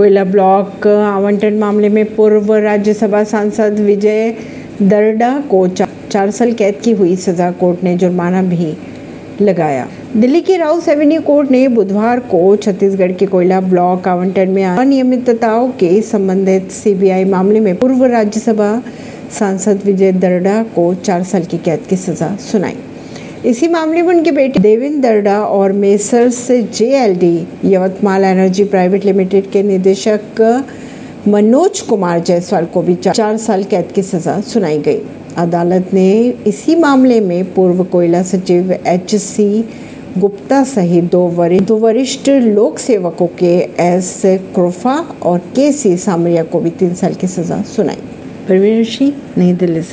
कोयला ब्लॉक, आवंटन मामले में पूर्व राज्यसभा सांसद विजय दरडा को चार साल कैद की हुई सजा कोर्ट ने जुर्माना भी लगाया। दिल्ली की राउस एवेन्यू कोर्ट ने बुधवार को छत्तीसगढ़ के कोयला ब्लॉक, आवंटन में अनियमितताओं के संबंधित सीबीआई मामले में पूर्व राज्यसभा सांसद विजय दरडा को चार साल की कैद की सजा सुनाई। इसी मामले में उनके बेटे देवेंद्र दरडा और messrs JLD, Yavatmal energy private limited के निदेशक मनोज कुमार जायसवाल को भी चार साल कैद की सजा सुनाई गई। अदालत ने इसी मामले में पूर्व कोयला सचिव एच सी गुप्ता सहित दो वरिष्ठ दो वरिष्ठ लोक सेवकों के एस क्रोफा और के सी सामरिया को भी तीन साल की सजा सुनाई। परवीन सिंह नई दिल्ली से।